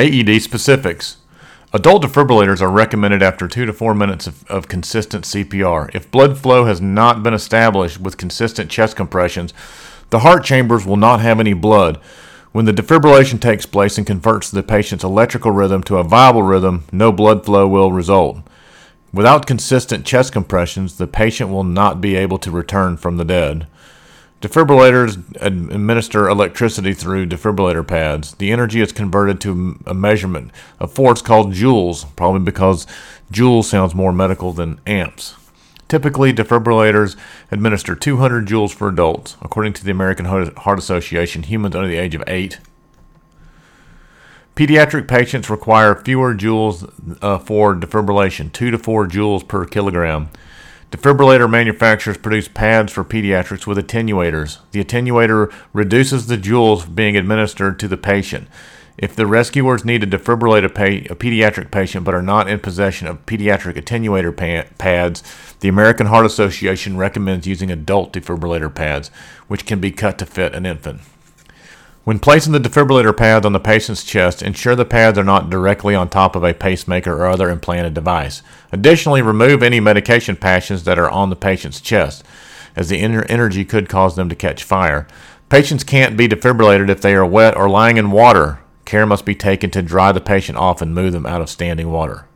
AED specifics. Adult defibrillators are recommended after two to four minutes of, of, consistent CPR. If blood flow has not been established with consistent chest compressions, the heart chambers will not have any blood. When the defibrillation takes place and converts the patient's electrical rhythm to a viable rhythm, no blood flow will result. Without consistent chest compressions, the patient will not be able to return from the dead. Defibrillators administer electricity through defibrillator pads. The energy is converted to a measurement of force called joules, probably because joules sounds more medical than amps. Typically, defibrillators administer 200 joules for adults. According to the American Heart Association, humans under the age of 8 Pediatric patients require fewer joules uh, for defibrillation, 2 to 4 joules per kilogram. Defibrillator manufacturers produce pads for pediatrics with attenuators. The attenuator reduces the joules being administered to the patient. If the rescuers need to defibrillate a, pa- a pediatric patient but are not in possession of pediatric attenuator pa- pads, the American Heart Association recommends using adult defibrillator pads, which can be cut to fit an infant. When placing the defibrillator pads on the patient's chest, ensure the pads are not directly on top of a pacemaker or other implanted device. Additionally, remove any medication patches that are on the patient's chest, as the energy could cause them to catch fire. Patients can't be defibrillated if they are wet or lying in water. Care must be taken to dry the patient off and move them out of standing water.